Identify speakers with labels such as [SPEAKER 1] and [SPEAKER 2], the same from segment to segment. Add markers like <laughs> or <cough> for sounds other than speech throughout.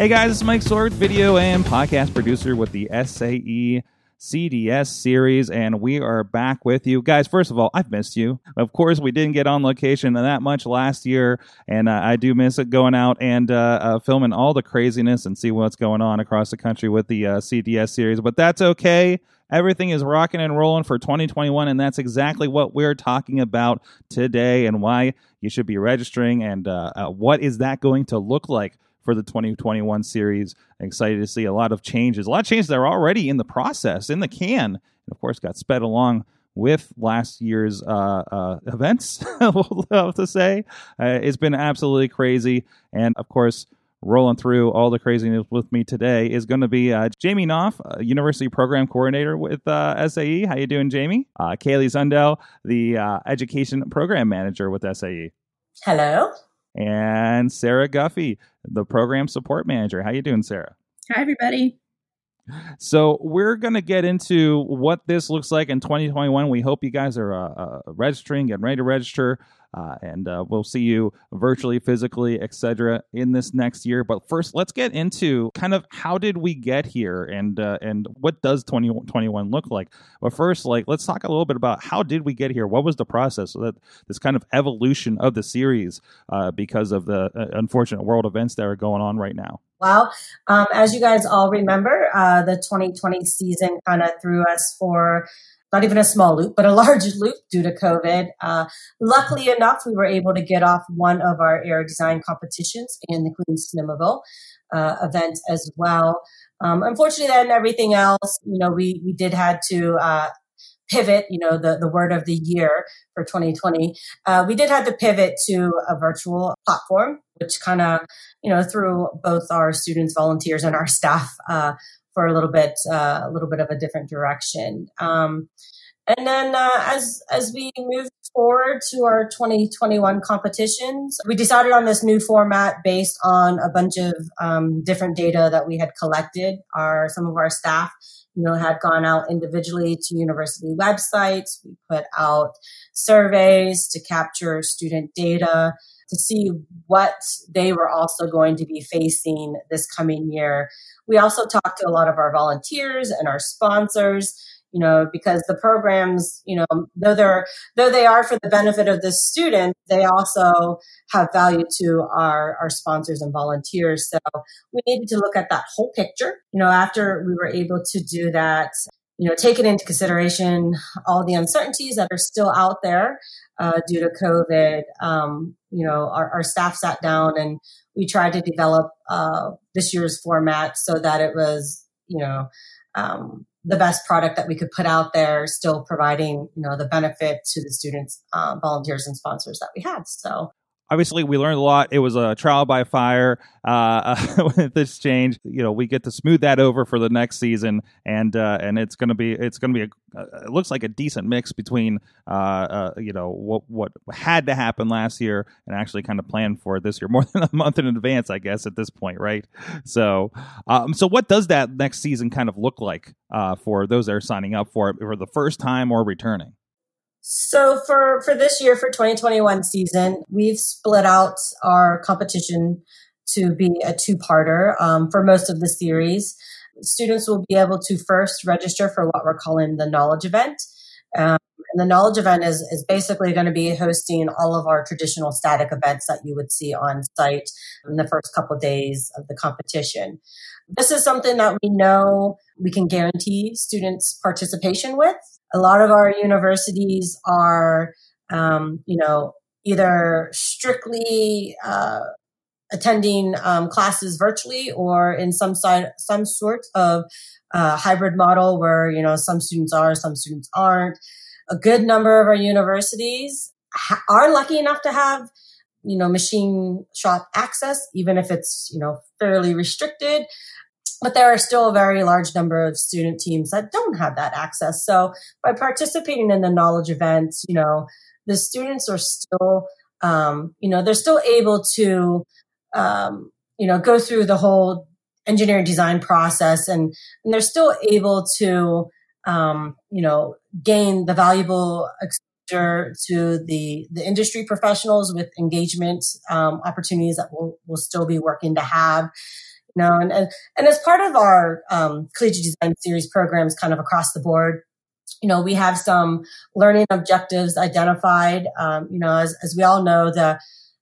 [SPEAKER 1] Hey guys, it's Mike Sword, video and podcast producer with the SAE CDS series, and we are back with you. Guys, first of all, I've missed you. Of course, we didn't get on location that much last year, and uh, I do miss it going out and uh, uh, filming all the craziness and see what's going on across the country with the uh, CDS series, but that's okay. Everything is rocking and rolling for 2021, and that's exactly what we're talking about today and why you should be registering and uh, uh, what is that going to look like for the 2021 series. Excited to see a lot of changes, a lot of changes that are already in the process, in the can, and of course got sped along with last year's uh, uh, events. <laughs> we'll have to say uh, it's been absolutely crazy, and of course. Rolling through all the craziness with me today is going to be uh, Jamie Knopf, uh, University Program Coordinator with uh, SAE. How you doing, Jamie? Kaylee Sundell, the Education Program Manager with SAE.
[SPEAKER 2] Hello
[SPEAKER 1] and Sarah Guffey, the program support manager. How you doing, Sarah?
[SPEAKER 3] Hi, everybody.
[SPEAKER 1] So we're going to get into what this looks like in 2021. We hope you guys are uh, uh, registering, getting ready to register. Uh, and uh, we'll see you virtually, physically, etc. in this next year. But first, let's get into kind of how did we get here, and uh, and what does 2021 look like. But first, like let's talk a little bit about how did we get here? What was the process? So that this kind of evolution of the series uh, because of the unfortunate world events that are going on right now.
[SPEAKER 2] Well, um, as you guys all remember, uh, the 2020 season kind of threw us for not even a small loop, but a <laughs> large loop due to COVID. Uh, luckily enough, we were able to get off one of our air design competitions in the Clean Snowmobile uh, event as well. Um, unfortunately, then everything else, you know, we we did had to uh, pivot. You know, the the word of the year for 2020, uh, we did have to pivot to a virtual platform, which kind of you know through both our students, volunteers, and our staff uh, for a little bit uh, a little bit of a different direction. Um, and then uh, as as we move forward to our 2021 competitions, we decided on this new format based on a bunch of um, different data that we had collected. Our some of our staff, you know, had gone out individually to university websites. We put out surveys to capture student data to see what they were also going to be facing this coming year. We also talked to a lot of our volunteers and our sponsors, you know, because the programs, you know, though they're though they are for the benefit of the student, they also have value to our our sponsors and volunteers. So we needed to look at that whole picture. You know, after we were able to do that, you know, taking into consideration all the uncertainties that are still out there uh, due to COVID, um, you know, our, our, staff sat down and we tried to develop uh, this year's format so that it was, you know, um, the best product that we could put out there, still providing, you know, the benefit to the students, uh, volunteers, and sponsors that we had. So
[SPEAKER 1] obviously we learned a lot. It was a trial by fire uh, <laughs> with this change. You know, we get to smooth that over for the next season, and uh, and it's gonna be it's gonna be a uh, it looks like a decent mix between uh, uh, you know what what had to happen last year and actually kind of plan for this year <laughs> more than a month in advance, I guess at this point, right? So, um, so what does that next season kind of look like uh, for those that are signing up for it for the first time or returning?
[SPEAKER 2] So for for this year for 2021 season, we've split out our competition to be a two-parter um, for most of the series. Students will be able to first register for what we're calling the knowledge event. Um, and the knowledge event is, is basically going to be hosting all of our traditional static events that you would see on site in the first couple of days of the competition. This is something that we know we can guarantee students participation with a lot of our universities are, um, you know, either strictly uh, attending um, classes virtually or in some side, some sort of uh, hybrid model where you know some students are, some students aren't. A good number of our universities ha- are lucky enough to have you know machine shop access, even if it's you know fairly restricted but there are still a very large number of student teams that don't have that access. So by participating in the knowledge events, you know, the students are still, um, you know, they're still able to, um, you know, go through the whole engineering design process and, and they're still able to, um, you know, gain the valuable exposure to the, the industry professionals with engagement um, opportunities that we'll, we'll still be working to have You know, and, and, and as part of our um, collegiate design series programs kind of across the board, you know, we have some learning objectives identified. Um, you know, as, as we all know, the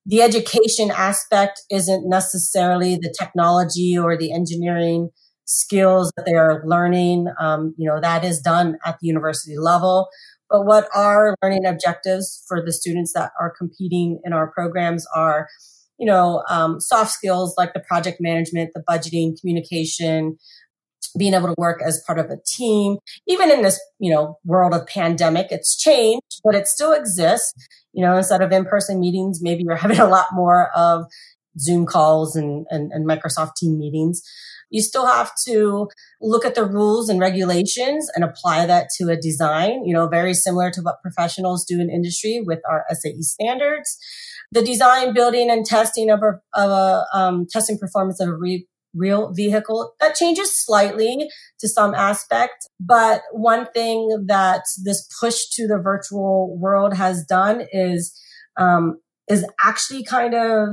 [SPEAKER 2] the education aspect isn't necessarily the technology or the engineering skills that they are learning. Um, you know, that is done at the university level. But what our learning objectives for the students that are competing in our programs are, you know, um, soft skills like the project management, the budgeting, communication, being able to work as part of a team. Even in this, you know, world of pandemic, it's changed, but it still exists. You know, instead of in-person meetings, maybe you're <laughs> having a lot more of Zoom calls and, and, and Microsoft team meetings. You still have to look at the rules and regulations and apply that to a design, you know, very similar to what professionals do in industry with our SAE standards. The design, building, and testing of a, of a um, testing performance of a re- real vehicle that changes slightly to some aspect. But one thing that this push to the virtual world has done is um, is actually kind of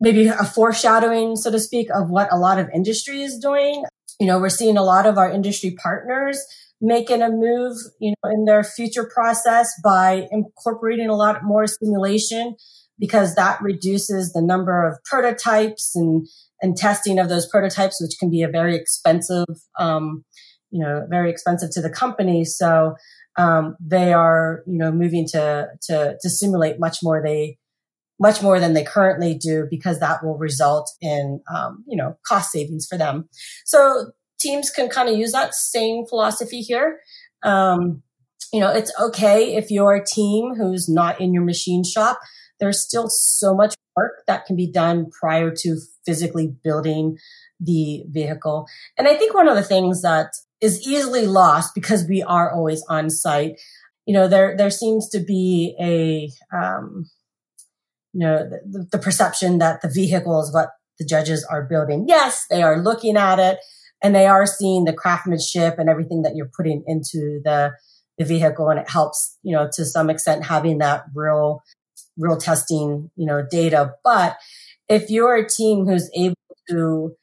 [SPEAKER 2] maybe a foreshadowing, so to speak, of what a lot of industry is doing. You know, we're seeing a lot of our industry partners making a move, you know, in their future process by incorporating a lot more simulation because that reduces the number of prototypes and, and testing of those prototypes, which can be a very expensive, um, you know, very expensive to the company. So, um, they are, you know, moving to, to, to simulate much more. They, much more than they currently do because that will result in um, you know cost savings for them so teams can kind of use that same philosophy here um, you know it's okay if you're team who's not in your machine shop there's still so much work that can be done prior to physically building the vehicle and i think one of the things that is easily lost because we are always on site you know there there seems to be a um, you know, the, the perception that the vehicle is what the judges are building. Yes, they are looking at it and they are seeing the craftsmanship and everything that you're putting into the, the vehicle. And it helps, you know, to some extent having that real, real testing, you know, data. But if you're a team who's able to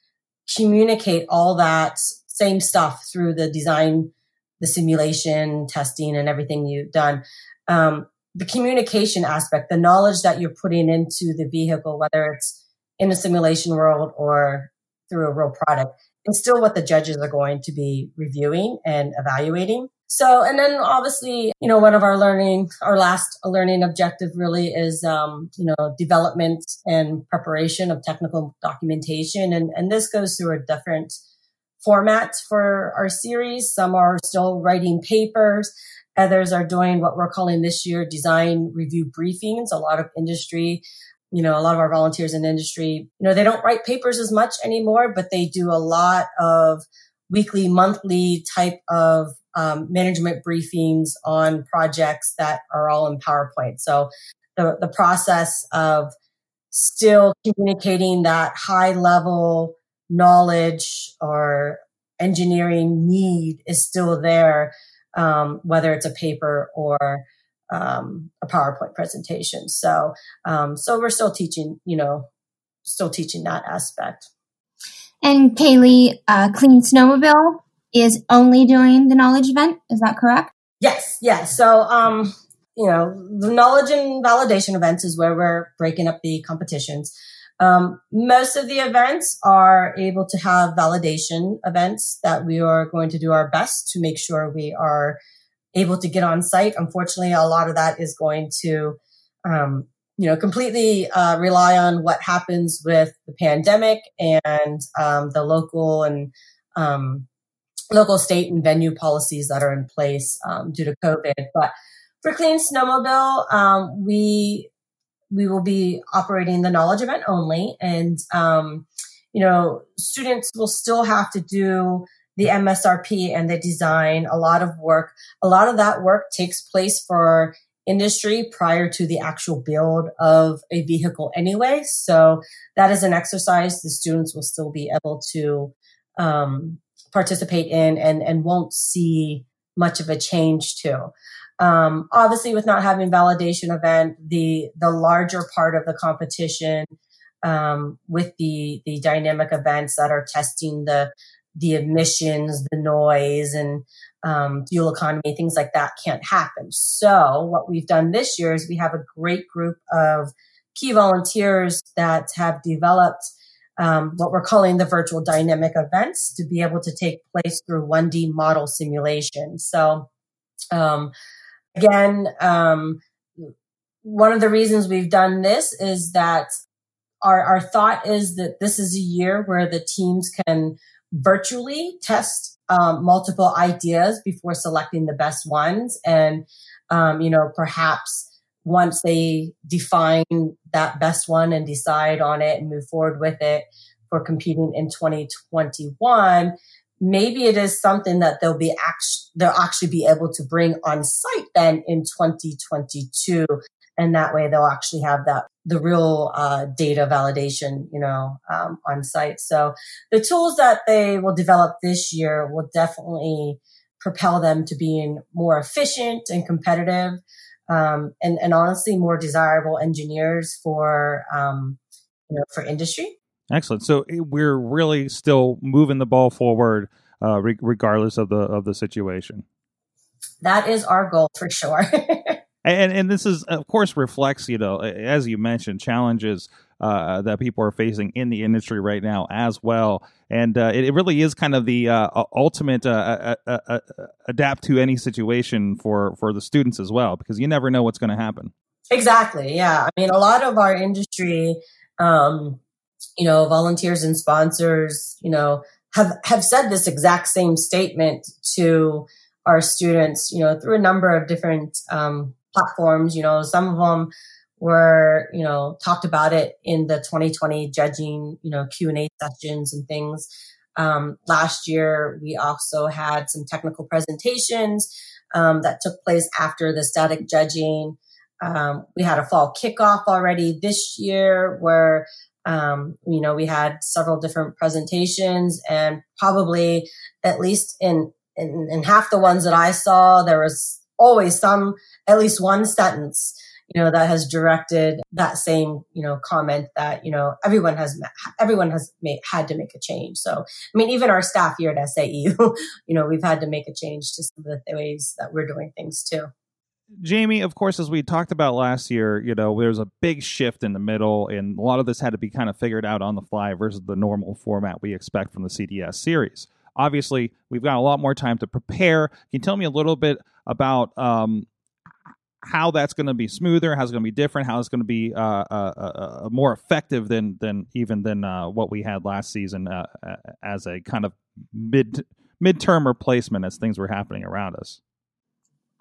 [SPEAKER 2] communicate all that same stuff through the design, the simulation, testing, and everything you've done, um, the communication aspect, the knowledge that you're putting into the vehicle, whether it's in a simulation world or through a real product, is still what the judges are going to be reviewing and evaluating. So, and then obviously, you know, one of our learning, our last learning objective really is, um, you know, development and preparation of technical documentation. And, and this goes through a different format for our series. Some are still writing papers. Others are doing what we're calling this year design review briefings. A lot of industry, you know, a lot of our volunteers in industry, you know, they don't write papers as much anymore, but they do a lot of weekly, monthly type of um, management briefings on projects that are all in PowerPoint. So the, the process of still communicating that high level knowledge or engineering need is still there um, whether it's a paper or um, a PowerPoint presentation. So, um, so we're still teaching, you know, still teaching that aspect.
[SPEAKER 3] And Kaylee, uh, Clean Snowmobile is only doing the knowledge event. Is that correct?
[SPEAKER 2] Yes, yes. So, um, you know, the knowledge and validation events is where we're breaking up the competitions. Um, most of the events are able to have validation events that we are going to do our best to make sure we are able to get on site. Unfortunately, a lot of that is going to, um, you know, completely uh, rely on what happens with the pandemic and um, the local and um, local state and venue policies that are in place um, due to COVID. But for Clean Snowmobile, um, we we will be operating the knowledge event only. And, um, you know, students will still have to do the MSRP and the design, a lot of work. A lot of that work takes place for industry prior to the actual build of a vehicle anyway. So that is an exercise the students will still be able to um, participate in and, and won't see much of a change to. Um, obviously, with not having validation event, the the larger part of the competition um, with the the dynamic events that are testing the the emissions, the noise, and um, fuel economy, things like that can't happen. So what we've done this year is we have a great group of key volunteers that have developed um, what we're calling the virtual dynamic events to be able to take place through 1D model simulation. So um, again, um, one of the reasons we've done this is that our, our thought is that this is a year where the teams can virtually test um, multiple ideas before selecting the best ones. And, um, you know, perhaps once they define that best one and decide on it and move forward with it for competing in 2021, maybe it is something that they'll be they'll actually be able to bring on site then in 2022 and that way they'll actually have that the real uh, data validation you know um, on site. So the tools that they will develop this year will definitely propel them to being more efficient and competitive um, and, and honestly more desirable engineers for um, you know for industry.
[SPEAKER 1] Excellent. So eh, we're really still moving the ball forward uh, re- regardless of the of the situation.
[SPEAKER 2] That is our goal for sure. <laughs>
[SPEAKER 1] And and this is of course reflects you know as you mentioned challenges uh, that people are facing in the industry right now as well and uh, it, it, really is kind of the uh, ultimate uh, uh, uh, adapt to any situation for for the students as well because you never know what's going to happen
[SPEAKER 2] exactly yeah i mean a lot of our industry um, you know volunteers and sponsors you know have have said this exact same statement to our students you know through a number of different um, platforms. You know, some of them were, you know, talked about it in the 2020 judging, you know, Q and A sessions and things. Um, last year, we also had some technical presentations um, that took place after the static judging. Um, we had a fall kickoff already this year where, um, you know, we had several different presentations and probably at least in, in, in half the ones that I saw, there was always some, at least one sentence, you know, that has directed that same, you know, comment that, you know, everyone has, everyone has made, had to make a change. So, I mean, even our staff here at SAE, <laughs> you know, we've had to make a change to some of the ways that we're doing things too.
[SPEAKER 1] Jamie, of course, as we talked about last year, you know, there's a big shift in the middle, and a lot of this had to be kind of figured out on the fly versus the normal format we expect from the CDS series. Obviously, we've got a lot more time to prepare. Can you tell me a little bit about um, how that's going to be smoother, how it's going to be different, how it's going to be uh, uh, uh, uh, more effective than than even than uh, what we had last season uh, as a kind of mid midterm replacement as things were happening around us.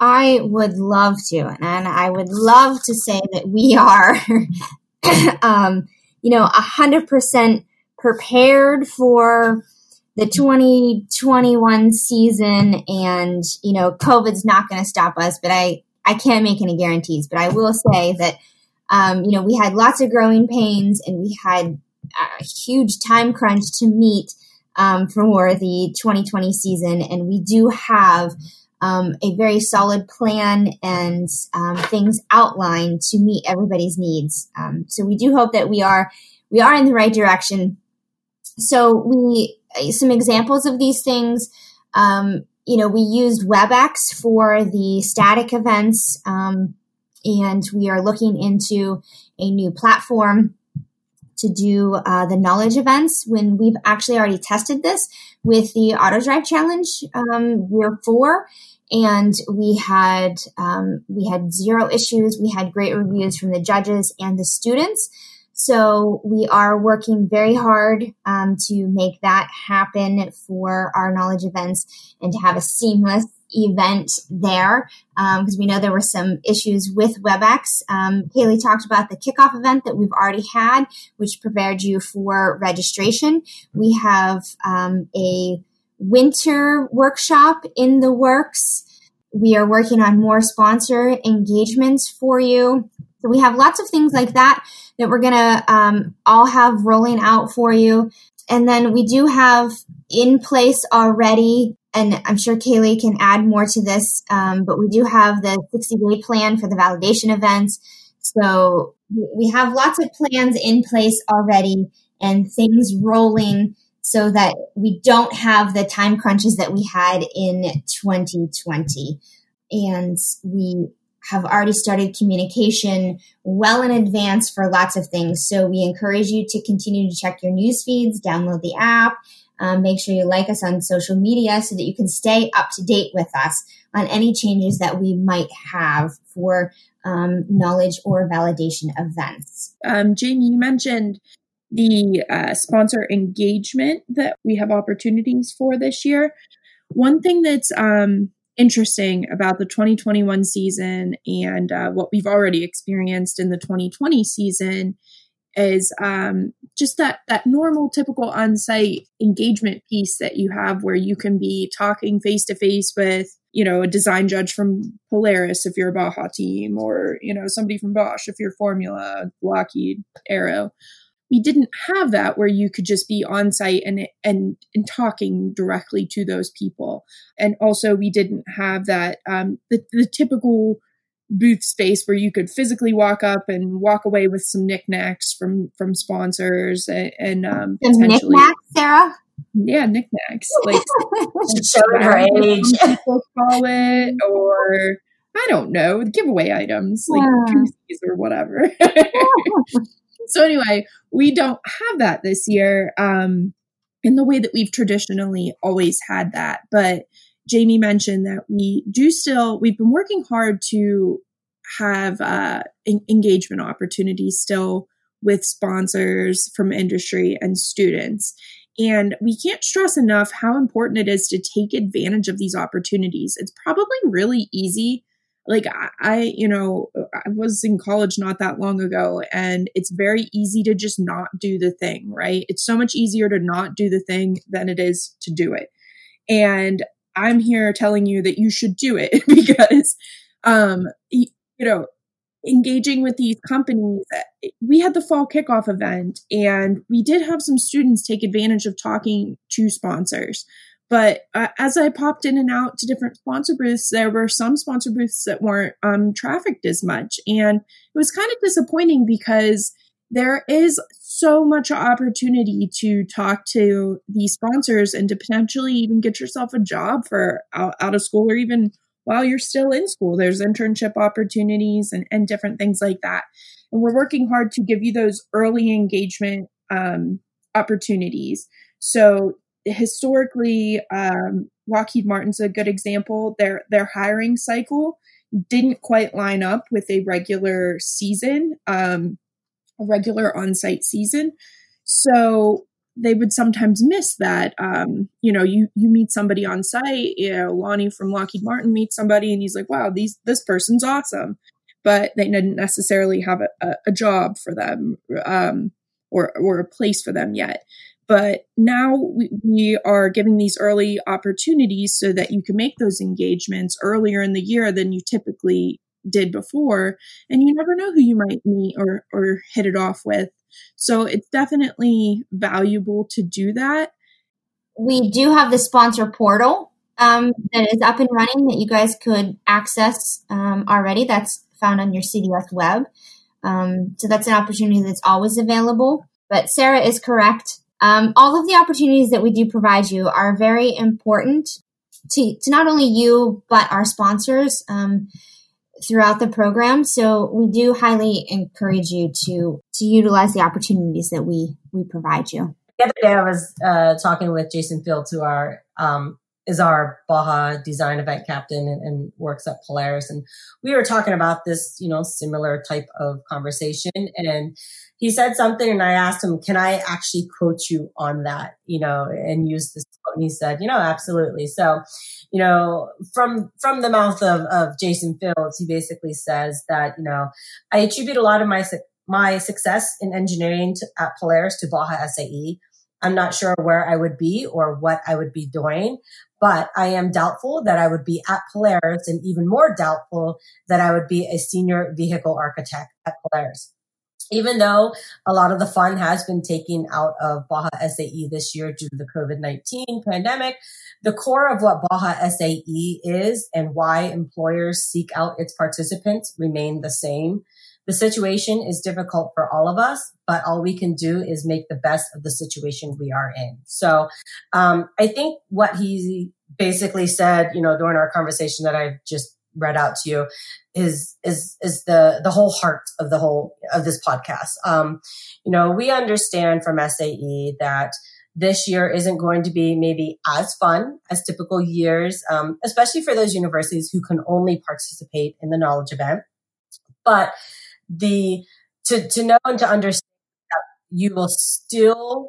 [SPEAKER 3] I would love to, and I would love to say that we are, <laughs> um, you know, hundred percent prepared for the 2021 season and you know covid's not going to stop us but i i can't make any guarantees but i will say that um, you know we had lots of growing pains and we had a huge time crunch to meet um, for the 2020 season and we do have um, a very solid plan and um, things outlined to meet everybody's needs um, so we do hope that we are we are in the right direction so we some examples of these things. Um, you know, we used WebEx for the static events, um, and we are looking into a new platform to do uh, the knowledge events when we've actually already tested this with the auto drive challenge um, year four. And we had um, we had zero issues. We had great reviews from the judges and the students so we are working very hard um, to make that happen for our knowledge events and to have a seamless event there because um, we know there were some issues with WebEx. Um, Kaylee talked about the kickoff event that we've already had, which prepared you for registration. We have um, a winter workshop in the works. We are working on more sponsor engagements for you. So we have lots of things like that that we're going to um, all have rolling out for you. And then we do have in place already, and I'm sure Kaylee can add more to this, um, but we do have the 60 day plan for the validation events, So we have lots of plans in place already and things rolling so that we don't have the time crunches that we had in 2020. And we have already started communication well in advance for lots of things. So we encourage you to continue to check your news feeds, download the app, um, make sure you like us on social media so that you can stay up to date with us on any changes that we might have for um, knowledge or validation events.
[SPEAKER 4] Um, Jamie, you mentioned the uh, sponsor engagement that we have opportunities for this year. One thing that's um, interesting about the 2021 season and uh, what we've already experienced in the 2020 season is um, just that that normal typical on-site engagement piece that you have where you can be talking face to face with you know a design judge from polaris if you're a baja team or you know somebody from bosch if you're formula lockheed aero we didn't have that where you could just be on site and and and talking directly to those people and also we didn't have that um, the, the typical booth space where you could physically walk up and walk away with some knickknacks from from sponsors and, and um,
[SPEAKER 3] potentially knickknacks, Sarah.
[SPEAKER 4] Yeah, knickknacks <laughs> like
[SPEAKER 2] showing her age.
[SPEAKER 4] People call it, or I don't know, giveaway items like yeah. or whatever. <laughs> <laughs> so anyway, we don't have that this year um, in the way that we've traditionally always had that. But Jamie mentioned that we do still, we've been working hard to have uh, en- engagement opportunities still with sponsors from industry and students. And we can't stress enough how important it is to take advantage of these opportunities. It's probably really easy like I, I, you know i was in college not that long ago and it's very easy to just not do the thing right? It's so much easier to not do the thing than it is to do it. And i'm here telling you that you should do it <laughs> because um you know engaging with these companies we had the fall kickoff event and we did have some students take advantage of talking to sponsors but uh, as I popped in and out to different sponsor booths, there were some sponsor booths that weren't um, trafficked as much. And it was kind of disappointing because there is so much opportunity to talk to these sponsors and to potentially even get yourself a job for out, out of school or even while you're still in school. There's internship opportunities and, and different things like that. And we're working hard to give you those early engagement um, opportunities. So historically, um, Lockheed Martin's a good example. Their their hiring cycle didn't quite line up with a regular season, um, a regular on-site season. So they would sometimes miss that. Um, you know, you you meet somebody on site. You know, Lonnie from Lockheed Martin meets somebody, and he's like, "Wow, these this person's awesome," but they didn't necessarily have a, a, job for them um, or or a place for them yet. But now we, are giving these early opportunities so that you can make those engagements earlier in the year than you typically did before. And you never know who you might meet or, or hit it off with. So it's definitely valuable to do that.
[SPEAKER 3] We do have the sponsor portal um, that is up and running that you guys could access um, already. That's found on your CDS web. Um, so that's an opportunity that's always available. But Sarah is correct. Um, all of the opportunities that we do provide you are very important to, to not only you, but our sponsors um, throughout the program. So we do highly encourage you to, to utilize the opportunities that we, we provide you.
[SPEAKER 2] The other day I was uh, talking with Jason Fields, who our, um, is our Baja design event captain and, and, works at Polaris. And we were talking about this, you know, similar type of conversation. And he said something and I asked him, can I actually quote you on that, you know, and use this quote? And he said, you know, absolutely. So, you know, from, from the mouth of, of Jason Fields, he basically says that, you know, I attribute a lot of my, my success in engineering to, at Polaris to Baja SAE. I'm not sure where I would be or what I would be doing, but I am doubtful that I would be at Polaris and even more doubtful that I would be a senior vehicle architect at Polaris. Even though a lot of the fun has been taken out of Baja SAE this year due to the COVID-19 pandemic, the core of what Baja SAE is and why employers seek out its participants remain the same. the situation is difficult for all of us, but all we can do is make the best of the situation we are in. So, um, I think what he basically said, you know, during our conversation that I've just read out to you is is is the the whole heart of the whole of this podcast. Um, you know, we understand from SAE that this year isn't going to be maybe as fun as typical years, um, especially for those universities who can only participate in the knowledge event. But the to to know and to understand that you will still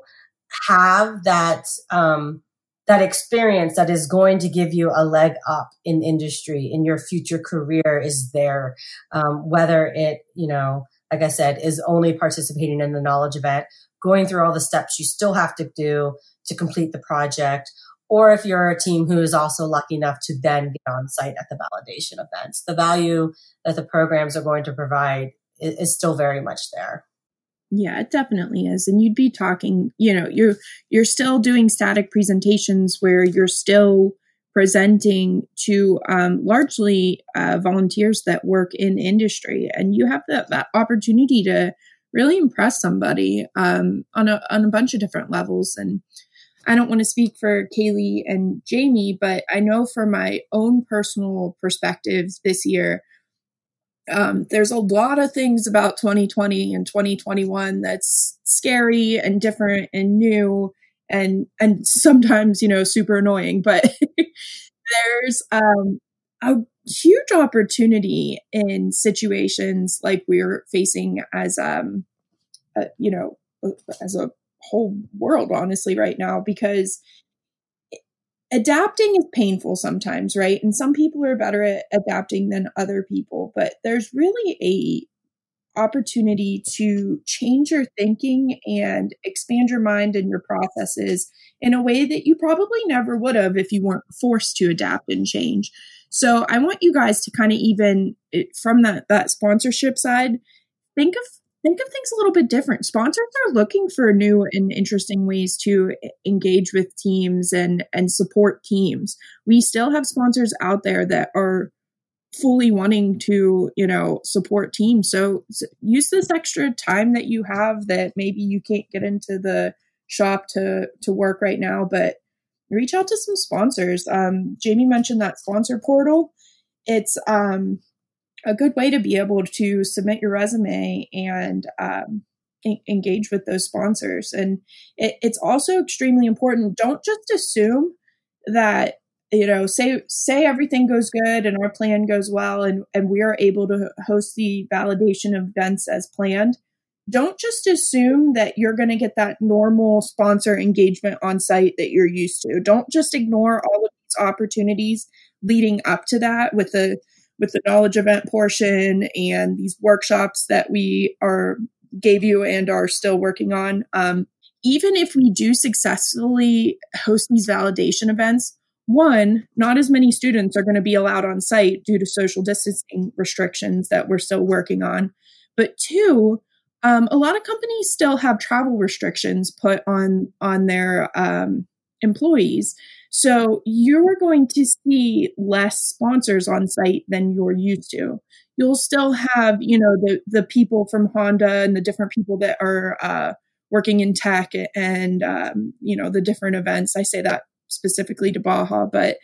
[SPEAKER 2] have that um, that experience that is going to give you a leg up in industry in your future career is there. Um, whether it you know like i said is only participating in the knowledge event going through all the steps you still have to do to complete the project or if you're a team who is also lucky enough to then get on site at the validation events. The value that the programs are going to provide is, is still very much there
[SPEAKER 4] yeah, it definitely is. And you'd be talking, you know, you're you're still doing static presentations where you're still presenting to um, largely uh, volunteers that work in industry, and you have that, that opportunity to really impress somebody um, on a on a bunch of different levels. And I don't want to speak for Kaylee and Jamie, but I know from my own personal perspectives this year, um, there's a lot of things about 2020 and 2021 that's scary and different and new and and sometimes you know super annoying but <laughs> there's um, a huge opportunity in situations like we're facing as um a, you know as a whole world honestly right now because adapting is painful sometimes, right? And some people are better at adapting than other people, but there's really a opportunity to change your thinking and expand your mind and your processes in a way that you probably never would have if you weren't forced to adapt and change. So I want you guys to kind of even eh, from that that sponsorship side think of think of things a little bit different. Sponsors are looking for new and interesting ways to engage with teams and and support teams. We still have sponsors out there that are fully wanting to, you know, support teams. So, so use this extra time that you have that maybe you can't get into the shop to to work right now, but reach out to some sponsors. Um, Jamie mentioned that sponsor portal. It's um, a good way to be able to submit your resume and um, en- engage with those sponsors. And it, it's also extremely important. Don't just assume that you know say say everything goes good and our plan goes well and and we are able to host the validation events as planned don't just assume that you're going to get that normal sponsor engagement on site that you're used to don't just ignore all of these opportunities leading up to that with the with the knowledge event portion and these workshops that we are gave you and are still working on. Um, even if we do successfully host these validation events, one, not as many students are going to be allowed on site due to social distancing restrictions that we're still working on. But two, um, a lot of companies still have travel restrictions put on on their um, employees. So you're going to see less sponsors on site than you're used to. You'll still have, you know, the the people from Honda and the different people that are uh, working in tech and um, you know the different events. I say that specifically to Baja, but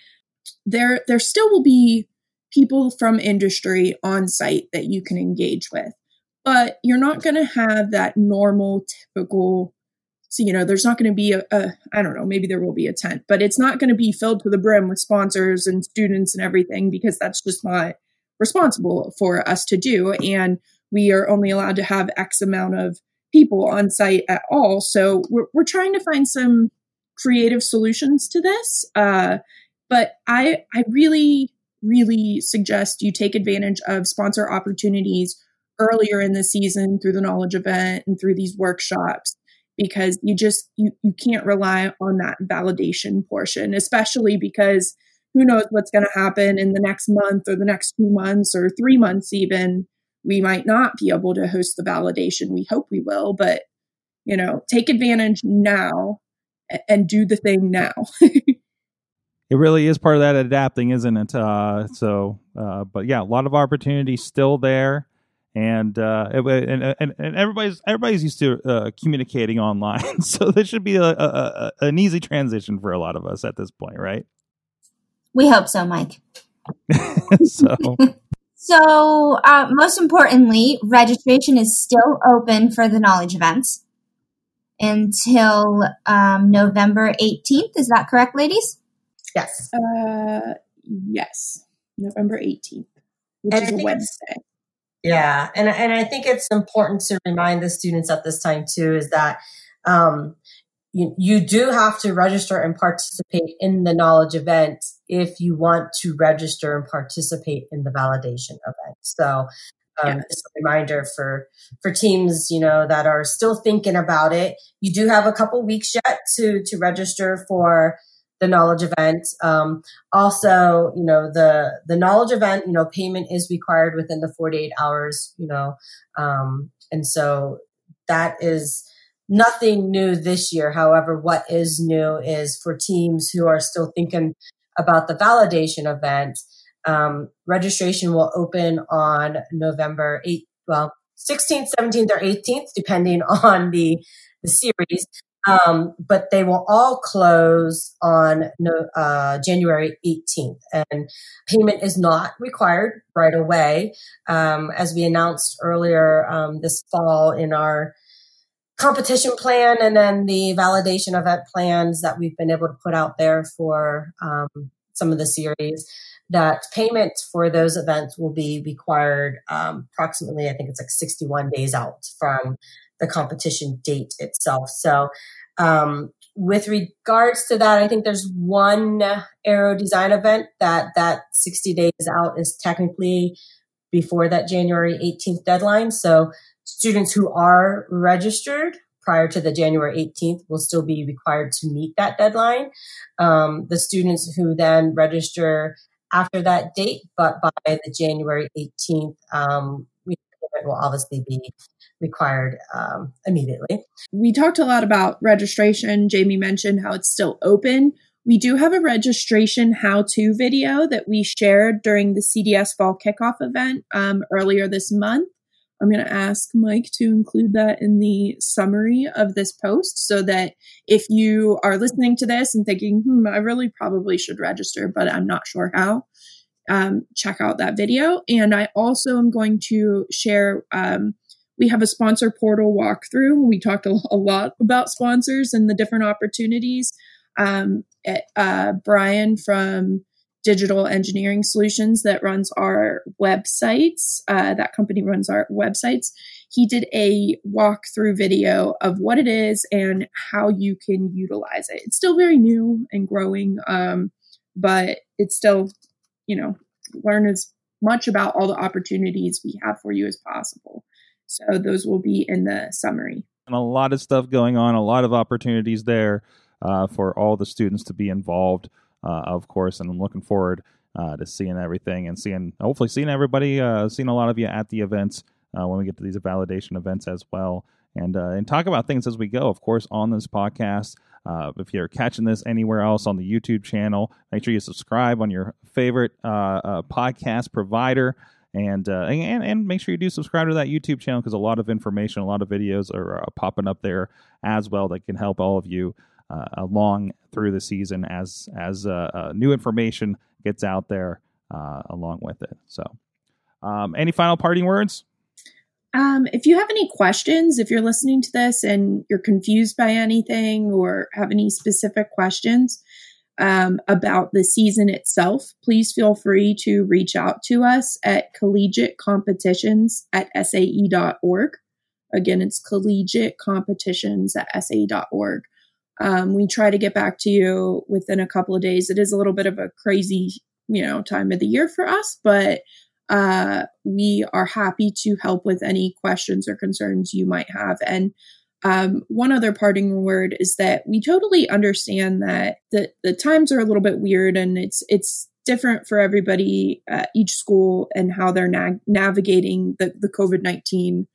[SPEAKER 4] there there still will be people from industry on site that you can engage with. But you're not going to have that normal, typical so, you know, there's not going to be a, a, I don't know, maybe there will be a tent, but it's not going to be filled to the brim with sponsors and students and everything because that's just not responsible for us to do. And we are only allowed to have X amount of people on site at all. So we're, we're trying to find some creative solutions to this. Uh, but I, I really, really suggest you take advantage of sponsor opportunities earlier in the season through the knowledge event and through these workshops because you just you, you can't rely on that validation portion especially because who knows what's going to happen in the next month or the next two months or three months even. We might not be able to host the validation we hope we will but you know take advantage now and do the thing now. <laughs>
[SPEAKER 1] It really is part of that adapting isn't it? Uh, so uh, but yeah a lot of opportunities still there and uh, and, and and everybody's everybody's used to uh, communicating online, <laughs> so this should be a, a, a, an easy transition for a lot of us at this point, right?
[SPEAKER 3] We hope so, Mike. <laughs>
[SPEAKER 1] so. <laughs>
[SPEAKER 3] so, uh, most importantly, registration is still open for the knowledge events until um, November 18th. Is that correct, ladies?
[SPEAKER 2] Yes.
[SPEAKER 4] Uh, yes. November 18th, which
[SPEAKER 2] And
[SPEAKER 4] is a Wednesday.
[SPEAKER 2] Yeah, and and I think it's important to remind the students at this time too is that um, you you do have to register and participate in the knowledge event if you want to register and participate in the validation event. So. Um,
[SPEAKER 4] Yes.
[SPEAKER 2] Just a reminder for for teams, you know, that are still thinking about it. You do have a couple weeks yet to to register for the knowledge event. Um, also, you know, the the knowledge event, you know, payment is required within the 48 hours, you know, um, and so that is nothing new this year. However, what is new is for teams who are still thinking about the validation event, um, registration will open on November 8th, well, 16th, 17th, or 18th, depending <laughs> on the, the series. Um, but they will all close on uh, January 18th, and payment is not required right away. Um, as we announced earlier um, this fall in our competition plan and then the validation event plans that we've been able to put out there for um, some of the series that payment for those events will be required um, approximately i think it's like 61 days out from the competition date itself so um, with regards to that i think there's one aero design event that that 60 days out is technically before that january 18th deadline so students who are registered prior to the January 18th will still be required to meet that deadline. Um, the students who then register after that date, but by the January 18th, um, repayment will obviously be required um, immediately.
[SPEAKER 4] We talked a lot about registration. Jamie mentioned how it's still open. We do have a registration how to video that we shared during the CDS Fall Kickoff event um, earlier this month. I'm going to ask Mike to include that in the summary of this post so that if you are listening to this and thinking, hmm, I really probably should register, but I'm not sure how, um, check out that video. And I also am going to share, um, we have a sponsor portal walkthrough. We talked a, a lot about sponsors and the different opportunities. Um, at, uh, Brian from Digital Engineering Solutions that runs our websites. Uh, that company runs our websites. He did a walkthrough video of what it is and how you can utilize it. It's still very new and growing, um, but it's still, you know, learn as much about all the opportunities we have for you as possible. So those will be in the summary.
[SPEAKER 1] And a lot of stuff going on, a lot of opportunities there uh, for all the students to be involved, uh, of course. And I'm looking forward uh, to seeing everything and seeing, hopefully, seeing everybody, uh, seeing a lot of you at the events uh, when we get to these validation events as well. And, uh, and talk about things as we go, of course, on this podcast. Uh, if you're catching this anywhere else on the YouTube channel, make sure you subscribe on your favorite uh, uh, podcast provider, and, uh, and and make sure you do subscribe to that YouTube channel because a lot of information, a lot of videos are uh, popping up there as well that can help all of you uh, along through the season as as new information gets out there along with it. So, um, any final parting words?
[SPEAKER 4] Um, if you have any questions, if you're listening to this and you're confused by anything or have any specific questions um, about the season itself, please feel free to reach out to us at collegiate competitions at sae.org. Again, it's collegiatecompetitions at sae.org. Um, we try to get back to you within a couple of days. It is a little bit of a crazy, you know, time of the year for us, but uh, we are happy to help with any questions or concerns you might have. And um, one other parting word is that we totally understand that the, the times are a little bit weird and it's it's different for everybody at each school and how they're na- navigating the, the COVID 19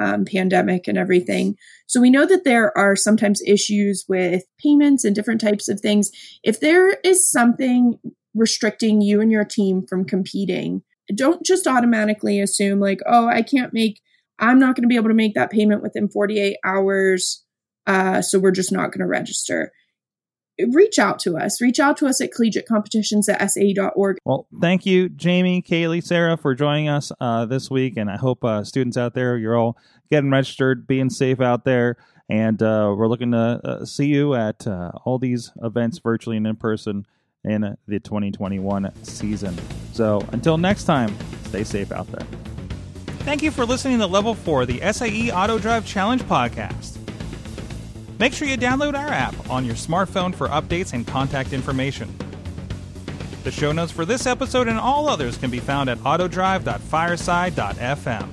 [SPEAKER 4] um, pandemic and everything. So we know that there are sometimes issues with payments and different types of things. If there is something restricting you and your team from competing, don't just automatically assume like, oh, I can't make, I'm not going to be able to make that payment within 48 hours. Uh, so we're just not going to register. Reach out to us. Reach out to us at collegiatecompetitions at sae.org.
[SPEAKER 1] Well, thank you, Jamie, Kaylee, Sarah, for joining us uh, this week. And I hope uh, students out there, you're all getting registered, being safe out there. And uh, we're looking to uh, see you at uh, all these events virtually and in person in the 2021 season. So until next time, stay safe out there. Thank you for listening to Level 4, the SAE Auto Drive Challenge podcast. Make sure you download our app on your smartphone for updates and contact information. The show notes for this episode and all others can be found at autodrive.fireside.fm.